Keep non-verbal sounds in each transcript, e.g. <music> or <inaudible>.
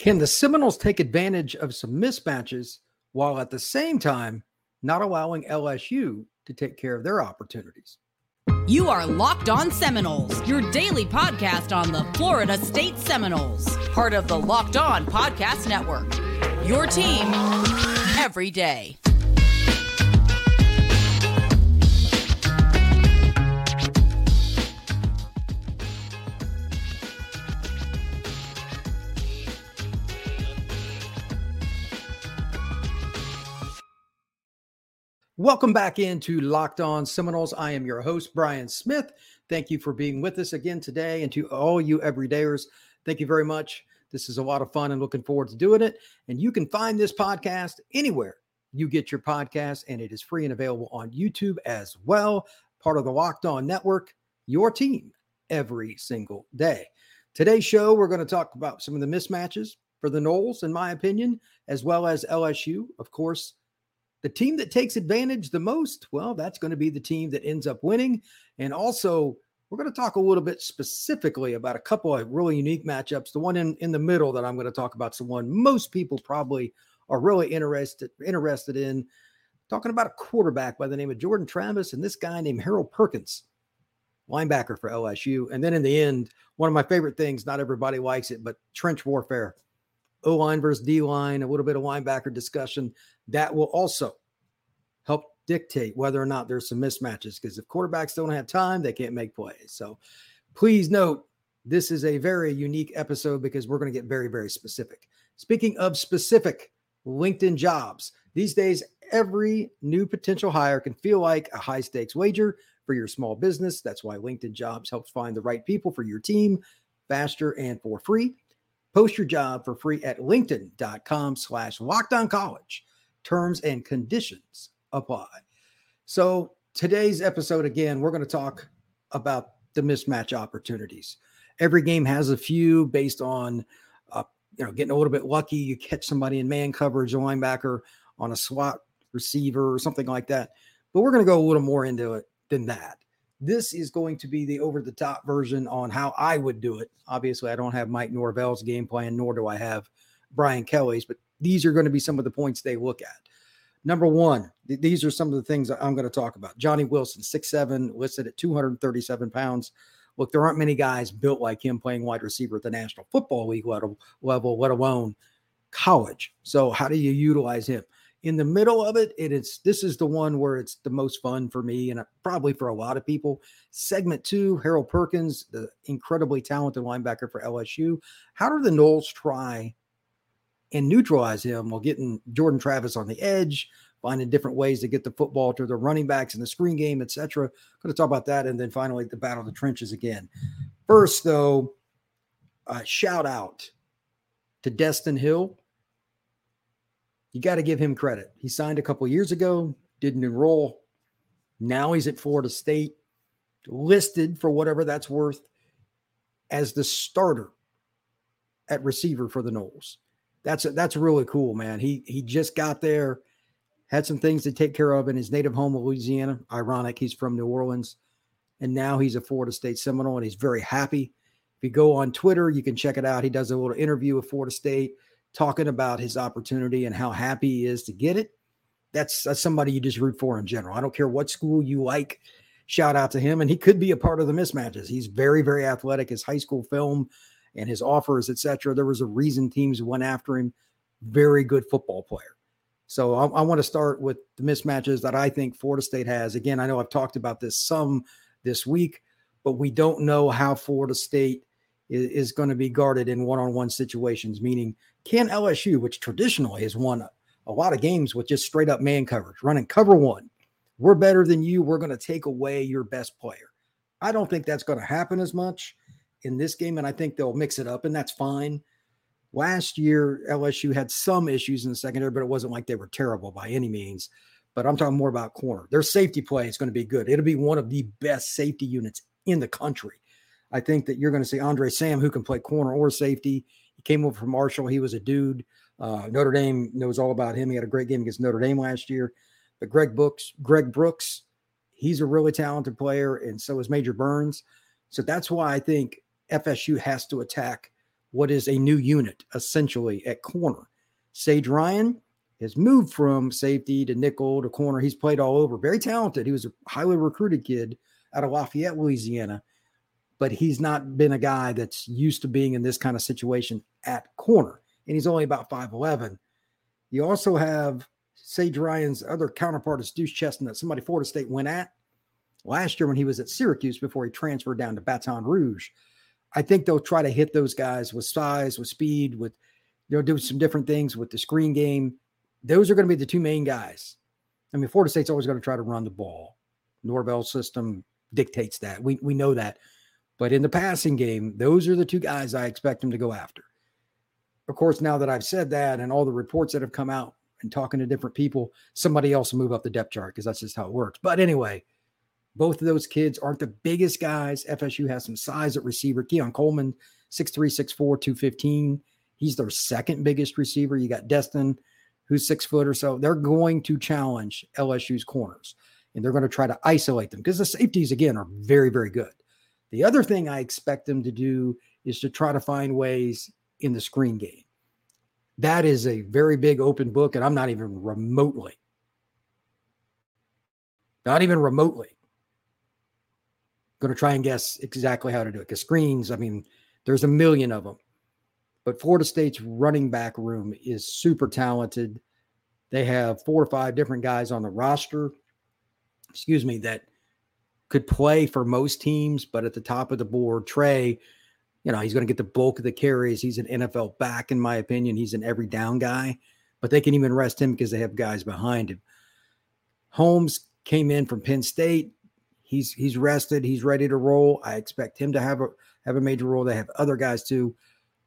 Can the Seminoles take advantage of some mismatches while at the same time not allowing LSU to take care of their opportunities? You are Locked On Seminoles, your daily podcast on the Florida State Seminoles, part of the Locked On Podcast Network. Your team every day. Welcome back into Locked On Seminoles. I am your host, Brian Smith. Thank you for being with us again today. And to all you everydayers, thank you very much. This is a lot of fun and looking forward to doing it. And you can find this podcast anywhere you get your podcast, and it is free and available on YouTube as well. Part of the Locked On Network, your team every single day. Today's show, we're going to talk about some of the mismatches for the Noles, in my opinion, as well as LSU. Of course, the team that takes advantage the most, well, that's going to be the team that ends up winning. And also, we're going to talk a little bit specifically about a couple of really unique matchups. The one in, in the middle that I'm going to talk about is the one most people probably are really interested interested in. Talking about a quarterback by the name of Jordan Travis and this guy named Harold Perkins, linebacker for LSU. And then in the end, one of my favorite things, not everybody likes it, but trench warfare. O line versus D line, a little bit of linebacker discussion that will also help dictate whether or not there's some mismatches because if quarterbacks don't have time, they can't make plays. So please note this is a very unique episode because we're going to get very, very specific. Speaking of specific, LinkedIn jobs. These days, every new potential hire can feel like a high stakes wager for your small business. That's why LinkedIn jobs helps find the right people for your team faster and for free. Post your job for free at linkedin.com slash college. Terms and conditions apply. So today's episode, again, we're going to talk about the mismatch opportunities. Every game has a few based on, uh, you know, getting a little bit lucky. You catch somebody in man coverage, a linebacker on a slot receiver or something like that. But we're going to go a little more into it than that. This is going to be the over the top version on how I would do it. Obviously, I don't have Mike Norvell's game plan, nor do I have Brian Kelly's, but these are going to be some of the points they look at. Number one, th- these are some of the things I'm going to talk about. Johnny Wilson, six seven, listed at 237 pounds. Look, there aren't many guys built like him playing wide receiver at the National Football League level, level let alone college. So, how do you utilize him? In the middle of it, it is this is the one where it's the most fun for me and uh, probably for a lot of people. Segment two, Harold Perkins, the incredibly talented linebacker for LSU. How do the Noles try and neutralize him while getting Jordan Travis on the edge, finding different ways to get the football to the running backs in the screen game, etc. Going to talk about that, and then finally the battle of the trenches again. First, though, uh, shout out to Destyn Hill you got to give him credit. He signed a couple years ago, didn't enroll. Now he's at Florida State, listed for whatever that's worth as the starter at receiver for the Noles. That's that's really cool, man. He he just got there, had some things to take care of in his native home of Louisiana. Ironic, he's from New Orleans, and now he's a Florida State Seminole, and he's very happy. If you go on Twitter, you can check it out. He does a little interview with Florida State talking about his opportunity and how happy he is to get it. That's that's somebody you just root for in general. I don't care what school you like. Shout out to him, and he could be a part of the mismatches. He's very, very athletic. His high school film and his offers, etc. There was a reason teams went after him. Very good football player. So I, I want to start with the mismatches that I think Florida State has. Again, I know I've talked about this some this week, but we don't know how Florida State is, is going to be guarded in one-on-one situations. Meaning, can LSU, which traditionally has won a, a lot of games with just straight up man coverage, running cover one, we're better than you. We're going to take away your best player. I don't think that's going to happen as much in this game, and I think they'll mix it up, and that's fine. Last year, LSU had some issues in the secondary, but it wasn't like they were terrible by any means. But I'm talking more about corner. Their safety play is going to be good. It'll be one of the best safety units in the country. I think that you're going to see Andre Sam, who can play corner or safety. He came over from Marshall. He was a dude. Uh, Notre Dame knows all about him. He had a great game against Notre Dame last year. But Greg Brooks, Greg Brooks, he's a really talented player, and so is Major Burns. So that's why I think FSU has to attack what is a new unit essentially at corner. Sage Ryan has moved from safety to nickel to corner. He's played all over. Very talented. He was a highly recruited kid out of Lafayette, Louisiana, but he's not been a guy that's used to being in this kind of situation at corner. And he's only about 5'11. You also have Sage Ryan's other counterpart is Duce Chestnut, somebody Florida State went at last year when he was at Syracuse before he transferred down to Baton Rouge. I think they'll try to hit those guys with size, with speed, with they'll do some different things with the screen game. Those are going to be the two main guys. I mean, Florida State's always going to try to run the ball. Norvell system dictates that. We we know that. But in the passing game, those are the two guys I expect them to go after. Of course, now that I've said that and all the reports that have come out and talking to different people, somebody else will move up the depth chart because that's just how it works. But anyway, both of those kids aren't the biggest guys. FSU has some size at receiver. Keon Coleman, 6'3, 6'4, 215. He's their second biggest receiver. You got Destyn, who's six foot or so. They're going to challenge LSU's corners and they're going to try to isolate them because the safeties, again, are very, very good. The other thing I expect them to do is to try to find ways in the screen game. That is a very big open book, and I'm not even remotely, not even remotely going to try and guess exactly how to do it. Because screens, I mean, there's a million of them. But Florida State's running back room is super talented. They have four or five different guys on the roster, excuse me, that could play for most teams, but at the top of the board, Trey, you know, he's going to get the bulk of the carries. He's an NFL back, in my opinion. He's an every down guy, but they can even rest him because they have guys behind him. Holmes came in from Penn State. He's he's rested. He's ready to roll. I expect him to have a have a major role. They have other guys too.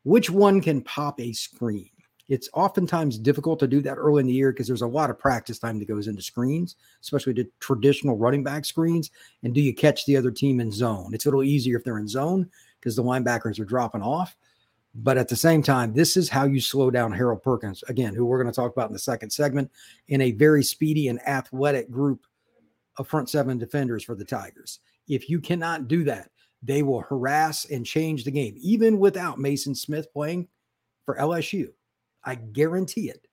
Which one can pop a screen? It's oftentimes difficult to do that early in the year because there's a lot of practice time that goes into screens, especially to traditional running back screens. And do you catch the other team in zone? It's a little easier if they're in zone because the linebackers are dropping off. But at the same time, this is how you slow down Harold Perkins, again, who we're going to talk about in the second segment, in a very speedy and athletic group of front seven defenders for the Tigers. If you cannot do that, they will harass and change the game, even without Maason Smith playing for LSU. I guarantee it.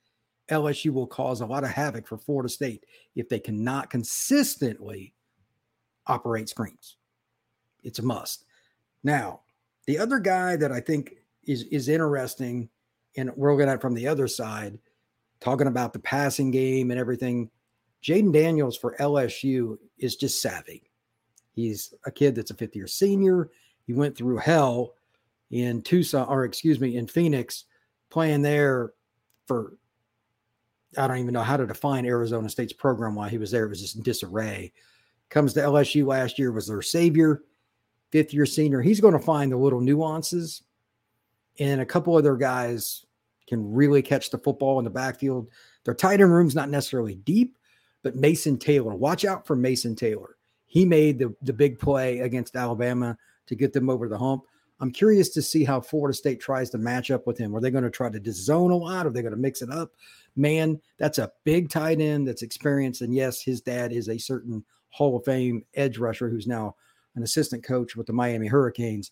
LSU will cause a lot of havoc for Florida State if they cannot consistently operate screens. It's a must. Now, the other guy that I think is is interesting, and we're looking at from the other side, talking about the passing game and everything. Jayden Daniels for LSU is just savvy. He's a kid that's a fifth year senior. He went through hell in Tucson, or excuse me, in Phoenix, playing there for I don't even know how to define Arizona State's program while he was there. It was just disarray. Comes to LSU last year, was their savior, fifth year senior. He's going to find the little nuances. And a couple other guys can really catch the football in the backfield. Their tight end room's not necessarily deep, but Mason Taylor, watch out for Mason Taylor. He made the, the big play against Alabama to get them over the hump. I'm curious to see how Florida State tries to match up with him. Are they going to try to zone a lot? Are they going to mix it up? Man, that's a big tight end that's experienced. And yes, his dad is a certain Hall of Fame edge rusher who's now an assistant coach with the Miami Hurricanes.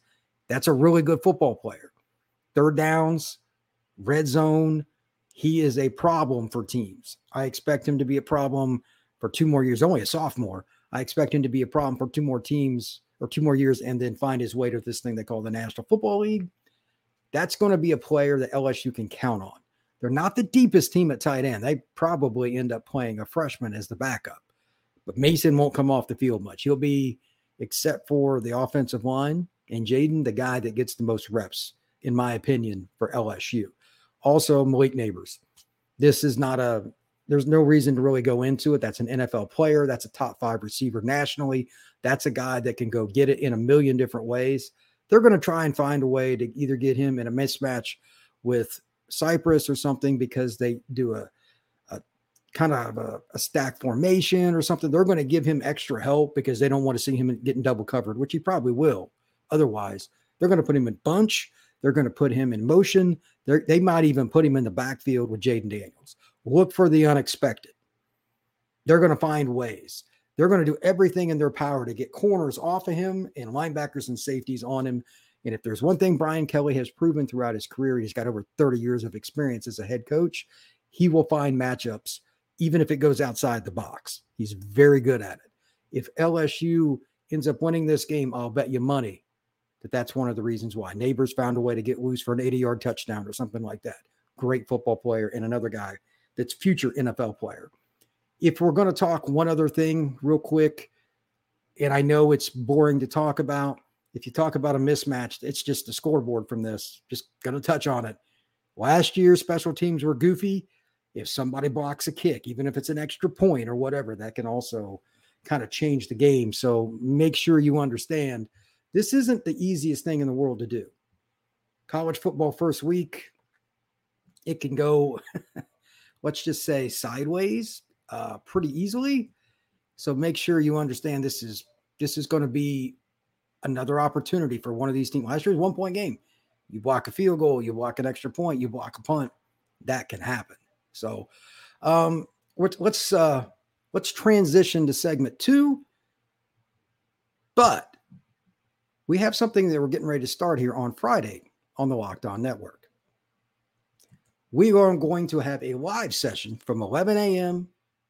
That's a really good football player. Third downs, red zone, he is a problem for teams. I expect him to be a problem for two more years, only a sophomore. I expect him to be a problem for two more teams or two more years and then find his way to this thing they call the National Football League. That's going to be a player that LSU can count on. They're not the deepest team at tight end. They probably end up playing a freshman as the backup. But Mason won't come off the field much. He'll be, except for the offensive line and Jayden, the guy that gets the most reps, in my opinion, for LSU. Also, Malik Nabers. This is not a, there's no reason to really go into it. That's an NFL player. That's a top five receiver nationally. That's a guy that can go get it in a million different ways. They're going to try and find a way to either get him in a mismatch with Cypress or something because they do a, a kind of a, a stack formation or something. They're going to give him extra help because they don't want to see him getting double covered, which he probably will. Otherwise, they're going to put him in bunch. They're going to put him in motion. They're, they might even put him in the backfield with Jayden Daniels. Look for the unexpected. They're going to find ways. They're going to do everything in their power to get corners off of him and linebackers and safeties on him And if there's one thing Brian Kelly has proven throughout his career, he's got over 30 years of experience as a head coach. He will find matchups, even if it goes outside the box. He's very good at it. If LSU ends up winning this game, I'll bet you money that that's one of the reasons why. Nabers found a way to get loose for an 80 yard touchdown or something like that. Great football player and another guy that's future NFL player. If we're going to talk one other thing real quick, and I know it's boring to talk about, if you talk about a mismatch, it's just a scoreboard from this. Just going to touch on it. Last year, special teams were goofy. If somebody blocks a kick, even if it's an extra point or whatever, that can also kind of change the game. So make sure you understand this isn't the easiest thing in the world to do. College football first week, it can go, <laughs> let's just say, sideways uh, pretty easily. So make sure you understand this is this is going to be another opportunity for one of these teams. Last year's one point game. You block a field goal, you block an extra point, you block a punt. That can happen. So um, let's uh, let's transition to segment two. But we have something that we're getting ready to start here on Friday on the Locked On Network. We are going to have a live session from 11 a.m.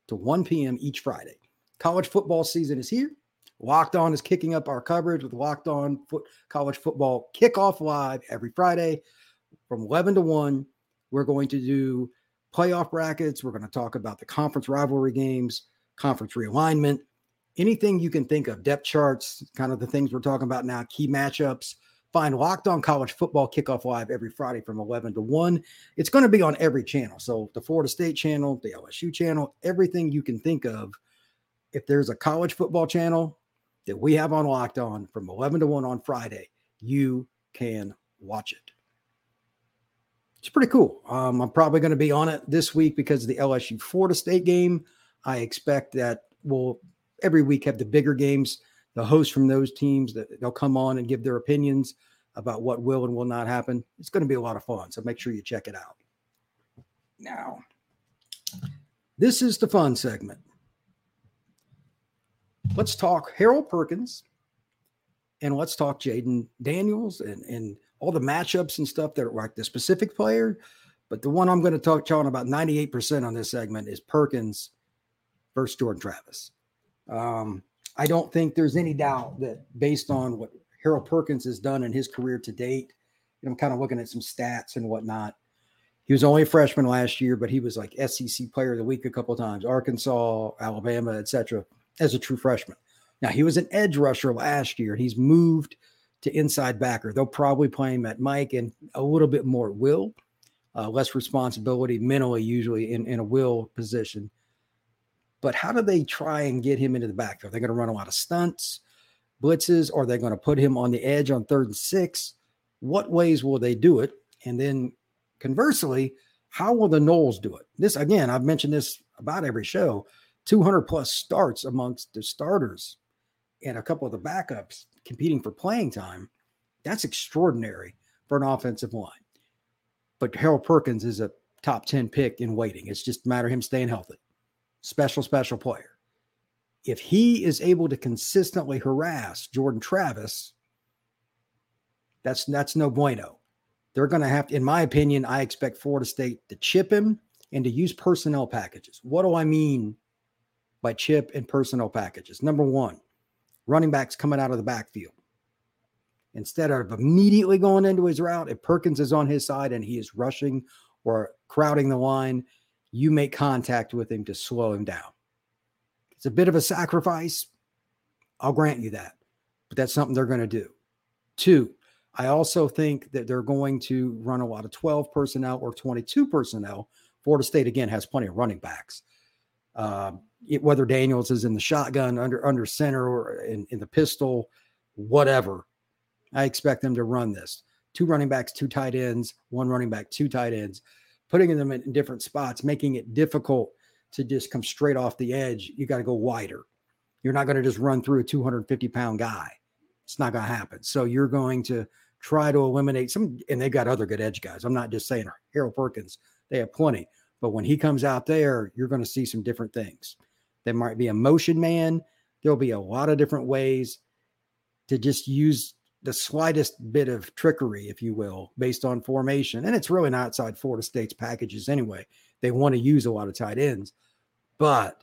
to 1 p.m. each Friday. College football season is here. Locked On is kicking up our coverage with Locked On foot, College Football Kickoff Live every Friday from 11 to 1. We're going to do playoff brackets. We're going to talk about the conference rivalry games, conference realignment, anything you can think of, depth charts, kind of the things we're talking about now, key matchups. Find Locked On College Football Kickoff Live every Friday from 11 to 1. It's going to be on every channel. So the Florida State channel, the LSU channel, everything you can think of. If there's a college football channel that we have on Locked On from 11 to 1 on Friday, you can watch it. It's pretty cool. Um, I'm probably going to be on it this week because of the LSU Florida State game. I expect that we'll every week have the bigger games, the hosts from those teams that they'll come on and give their opinions about what will and will not happen. It's going to be a lot of fun. So make sure you check it out. Now, this is the fun segment. Let's talk Harold Perkins and let's talk Jayden Daniels and, and all the matchups and stuff that are like the specific player. But the one I'm going to talk to on about 98% on this segment is Perkins versus Jordan Travis. Um, I don't think there's any doubt that based on what Harold Perkins has done in his career to date, I'm kind of looking at some stats and whatnot. He was only a freshman last year, but he was like SEC Player of the Week a couple of times, Arkansas, Alabama, etc. As a true freshman. Now he was an edge rusher last year, and he's moved to inside backer. They'll probably play him at Mike and a little bit more will, uh, less responsibility mentally, usually in, in a will position. But how do they try and get him into the backfield? Are They're going to run a lot of stunts, blitzes, or they're going to put him on the edge on third and six. What ways will they do it? And then conversely, how will the Noles do it? This again, I've mentioned this about every show 200 plus starts amongst the starters and a couple of the backups competing for playing time. That's extraordinary for an offensive line. But Harold Perkins is a top 10 pick in waiting. It's just a matter of him staying healthy special, special player. If he is able to consistently harass Jordan Travis, that's that's no bueno. They're going to have to, in my opinion, I expect Florida State to chip him and to use personnel packages. What do I mean by chip and personnel packages? Number one, running backs coming out of the backfield. Instead of immediately going into his route, if Perkins is on his side and he is rushing or crowding the line, you make contact with him to slow him down. It's a bit of a sacrifice. I'll grant you that, but that's something they're going to do. Two, I also think that they're going to run a lot of 12 personnel or 22 personnel. Florida State, again, has plenty of running backs. Uh, it, whether Daniels is in the shotgun, under under center, or in, in the pistol, whatever, I expect them to run this. Two running backs, two tight ends, one running back, two tight ends putting them in different spots, making it difficult to just come straight off the edge. You got to go wider. You're not going to just run through a 250 pound guy. It's not going to happen. So you're going to try to eliminate some, and they've got other good edge guys. I'm not just saying Harold Perkins, they have plenty. But when he comes out there, you're going to see some different things. There might be a motion man. There'll be a lot of different ways to just use the slightest bit of trickery, if you will, based on formation. And it's really not outside Florida State's packages anyway. They want to use a lot of tight ends. But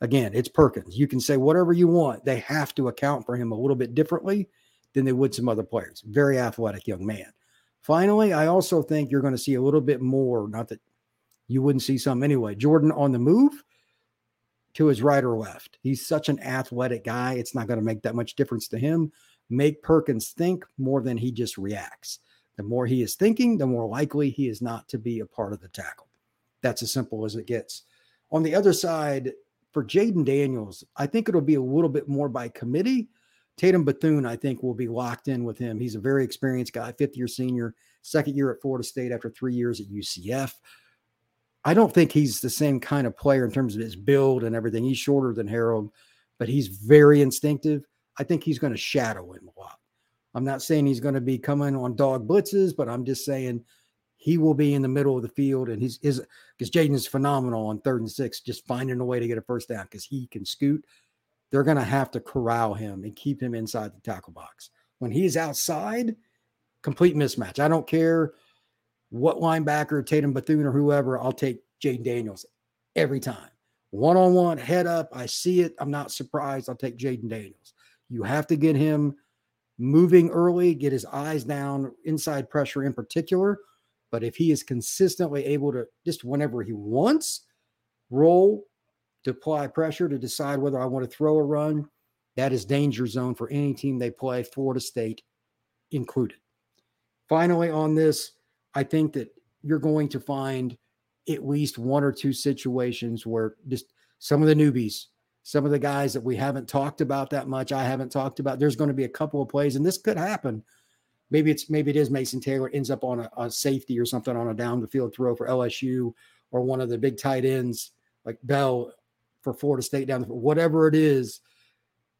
again, it's Perkins. You can say whatever you want. They have to account for him a little bit differently than they would some other players. Very athletic young man. Finally, I also think you're going to see a little bit more, not that you wouldn't see some anyway. Jordan on the move to his right or left. He's such an athletic guy. It's not going to make that much difference to him. Make Perkins think more than he just reacts. The more he is thinking, the more likely he is not to be a part of the tackle. That's as simple as it gets. On the other side, for Jayden Daniels, I think it'll be a little bit more by committee. Tatum Bethune, I think, will be locked in with him. He's a very experienced guy, fifth year senior, second year at Florida State after three years at UCF. I don't think he's the same kind of player in terms of his build and everything. He's shorter than Harold, but he's very instinctive. I think he's going to shadow him a lot. I'm not saying he's going to be coming on dog blitzes, but I'm just saying he will be in the middle of the field and he's is because Jayden is phenomenal on third and six, just finding a way to get a first down because he can scoot. They're going to have to corral him and keep him inside the tackle box. When he's outside, complete mismatch. I don't care what linebacker, Tatum Bethune or whoever, I'll take Jayden Daniels every time. One on one, head up. I see it. I'm not surprised. I'll take Jayden Daniels. You have to get him moving early, get his eyes down, inside pressure in particular. But if he is consistently able to just whenever he wants, roll to apply pressure to decide whether I want to throw a run, that is danger zone for any team they play, Florida State included. Finally, on this, I think that you're going to find at least one or two situations where just some of the newbies, some of the guys that we haven't talked about that much, I haven't talked about. There's going to be a couple of plays, and this could happen. Maybe it's maybe it is Mason Taylor ends up on a, a safety or something on a down the field throw for LSU or one of the big tight ends like Bell for Florida State down the whatever it is.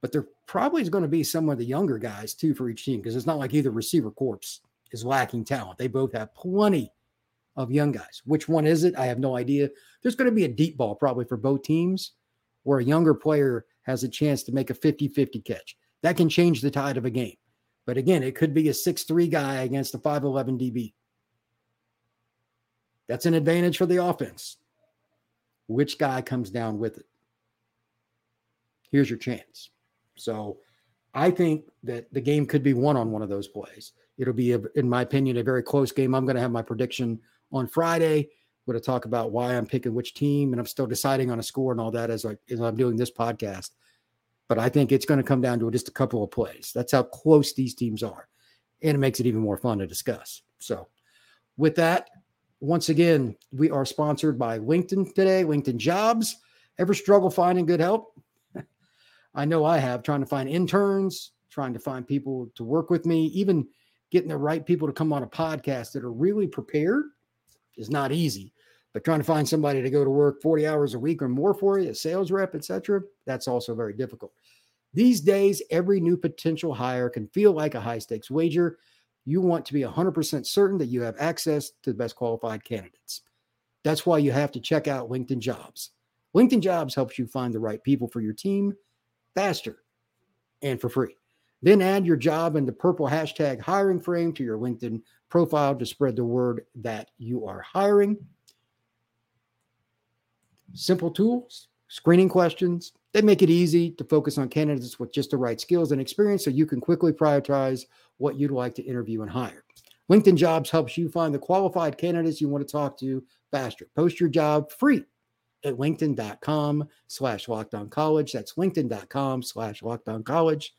But there probably is going to be some of the younger guys too for each team because it's not like either receiver corps is lacking talent. They both have plenty of young guys. Which one is it? I have no idea. There's going to be a deep ball probably for both teams where a younger player has a chance to make a 50 50 catch. That can change the tide of a game. But again, it could be a 6 3 guy against a 5'11 DB. That's an advantage for the offense. Which guy comes down with it? Here's your chance. So I think that the game could be won on one of those plays. It'll be, a, in my opinion, a very close game. I'm going to have my prediction on Friday. Going to talk about why I'm picking which team, and I'm still deciding on a score and all that as, I, as I'm doing this podcast. But I think it's going to come down to just a couple of plays. That's how close these teams are. And it makes it even more fun to discuss. So, with that, once again, we are sponsored by LinkedIn today, LinkedIn Jobs. Ever struggle finding good help? <laughs> I know I have, trying to find interns, trying to find people to work with me, even getting the right people to come on a podcast that are really prepared is not easy. But trying to find somebody to go to work 40 hours a week or more for you, a sales rep, etc., that's also very difficult. These days, every new potential hire can feel like a high stakes wager. You want to be 100% certain that you have access to the best qualified candidates. That's why you have to check out LinkedIn Jobs. LinkedIn Jobs helps you find the right people for your team faster and for free. Then add your job in the purple hashtag hiring frame to your LinkedIn profile to spread the word that you are hiring. Simple tools, screening questions. They make it easy to focus on candidates with just the right skills and experience so you can quickly prioritize what you'd like to interview and hire. LinkedIn Jobs helps you find the qualified candidates you want to talk to faster. Post your job free at linkedin.com slash lockdown college. That's linkedin.com slash lockdown college.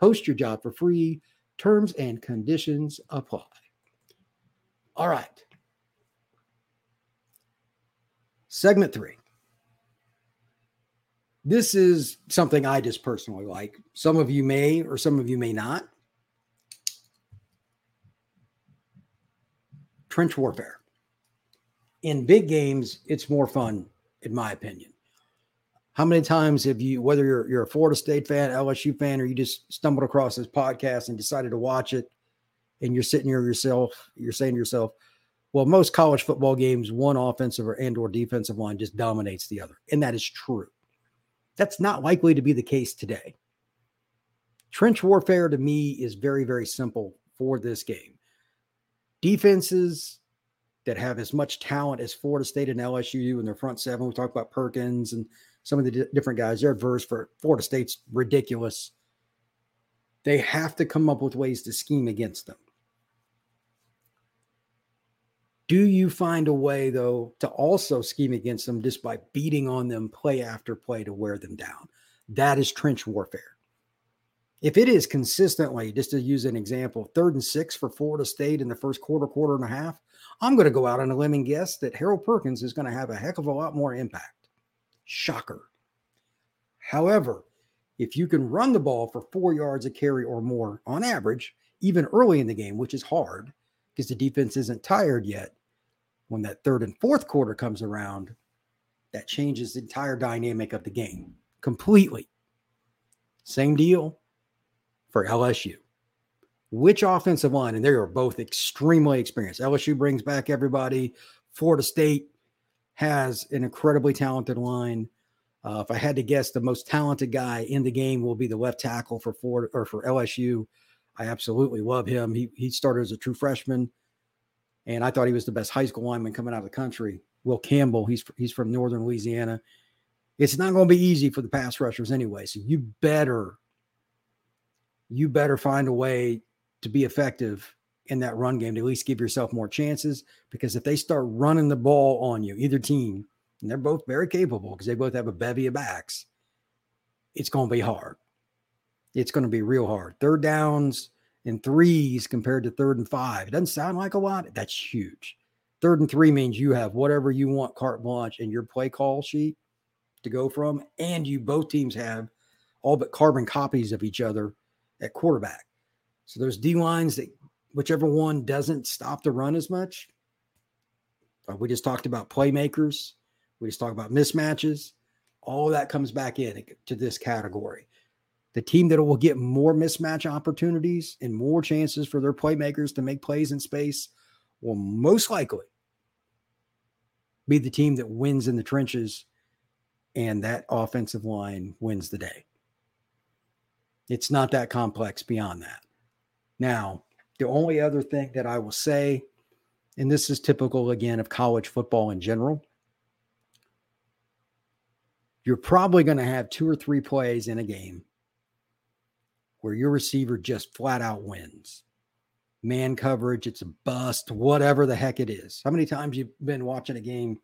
Post your job for free. Terms and conditions apply. All right. Segment three. This is something I just personally like. Some of you may, or some of you may not. Trench warfare. In big games, it's more fun in my opinion. How many times have you, whether you're you're a Florida State fan, LSU fan, or you just stumbled across this podcast and decided to watch it, and you're sitting here yourself, you're saying to yourself, "Well, most college football games, one offensive or and or defensive line just dominates the other," and that is true. That's not likely to be the case today. Trench warfare to me is very, very simple for this game. Defenses that have as much talent as Florida State and LSU in their front seven. We talk about Perkins and some of the d- different guys. Jared Verse for Florida State's ridiculous. They have to come up with ways to scheme against them. Do you find a way, though, to also scheme against them just by beating on them play after play to wear them down? That is trench warfare. If it is consistently, just to use an example, third and six for Florida State in the first quarter, quarter and a half, I'm going to go out on a limb and guess that Harold Perkins is going to have a heck of a lot more impact. Shocker. However, if you can run the ball for four yards a carry or more on average, even early in the game, which is hard because the defense isn't tired yet, when that third and fourth quarter comes around, that changes the entire dynamic of the game completely. Same deal for LSU. Which offensive line, and they are both extremely experienced. LSU brings back everybody. Florida State has an incredibly talented line. Uh, if I had to guess, the most talented guy in the game will be the left tackle for Florida or for LSU. I absolutely love him. He he started as a true freshman, and I thought he was the best high school lineman coming out of the country. Will Campbell, he's he's from Northern Louisiana. It's not going to be easy for the pass rushers anyway. So you better you better find a way to be effective in that run game to at least give yourself more chances. Because if they start running the ball on you, either team, and they're both very capable because they both have a bevy of backs, it's going to be hard. It's going to be real hard. Third downs and threes compared to third and five. It doesn't sound like a lot. That's huge. Third and three means you have whatever you want carte blanche in your play call sheet to go from, and you both teams have all but carbon copies of each other at quarterback. So those D lines that whichever one doesn't stop the run as much. Uh, we just talked about playmakers. We just talked about mismatches. All that comes back in to this category. The team that will get more mismatch opportunities and more chances for their playmakers to make plays in space will most likely be the team that wins in the trenches, and that offensive line wins the day. It's not that complex beyond that. Now, the only other thing that I will say, and this is typical again of college football in general, you're probably going to have two or three plays in a game where your receiver just flat out wins. Man coverage, it's a bust, whatever the heck it is. How many times you've been watching a game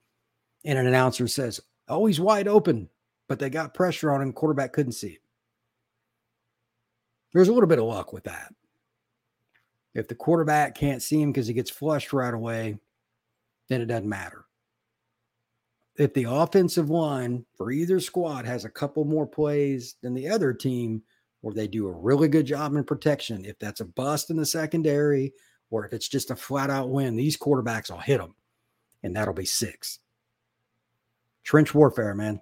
and an announcer says, "Oh, he's wide open," but they got pressure on him, quarterback couldn't see it. There's a little bit of luck with that. If the quarterback can't see him because he gets flushed right away, then it doesn't matter. If the offensive line for either squad has a couple more plays than the other team, or they do a really good job in protection, if that's a bust in the secondary, or if it's just a flat out win, these quarterbacks will hit them, and that'll be six. Trench warfare, man.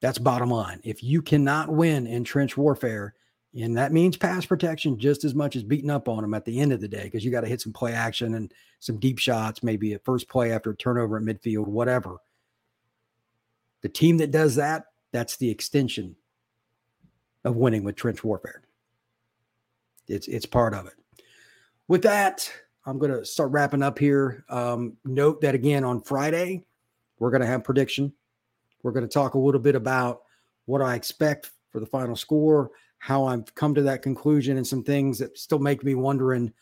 That's bottom line. If you cannot win in trench warfare, and that means pass protection just as much as beating up on them at the end of the day because you got to hit some play action and some deep shots, maybe a first play after a turnover at midfield, whatever. The team that does that, that's the extension of winning with trench warfare. It's it's part of it. With that, I'm going to start wrapping up here. Um, note that again on Friday, we're going to have prediction. We're going to talk a little bit about what I expect for the final score, how I've come to that conclusion and some things that still make me wondering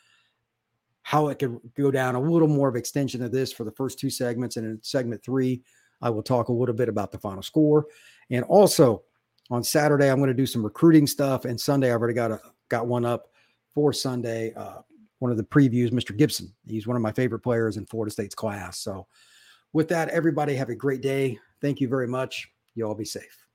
how it could go down. A little more of extension of this for the first two segments. And in segment three, I will talk a little bit about the final score. And also on Saturday, I'm going to do some recruiting stuff. And Sunday, I've already got a got one up for Sunday. Uh, one of the previews, Mr. Gibson. He's one of my favorite players in Florida State's class. So with that, everybody have a great day. Thank you very much. You all be safe.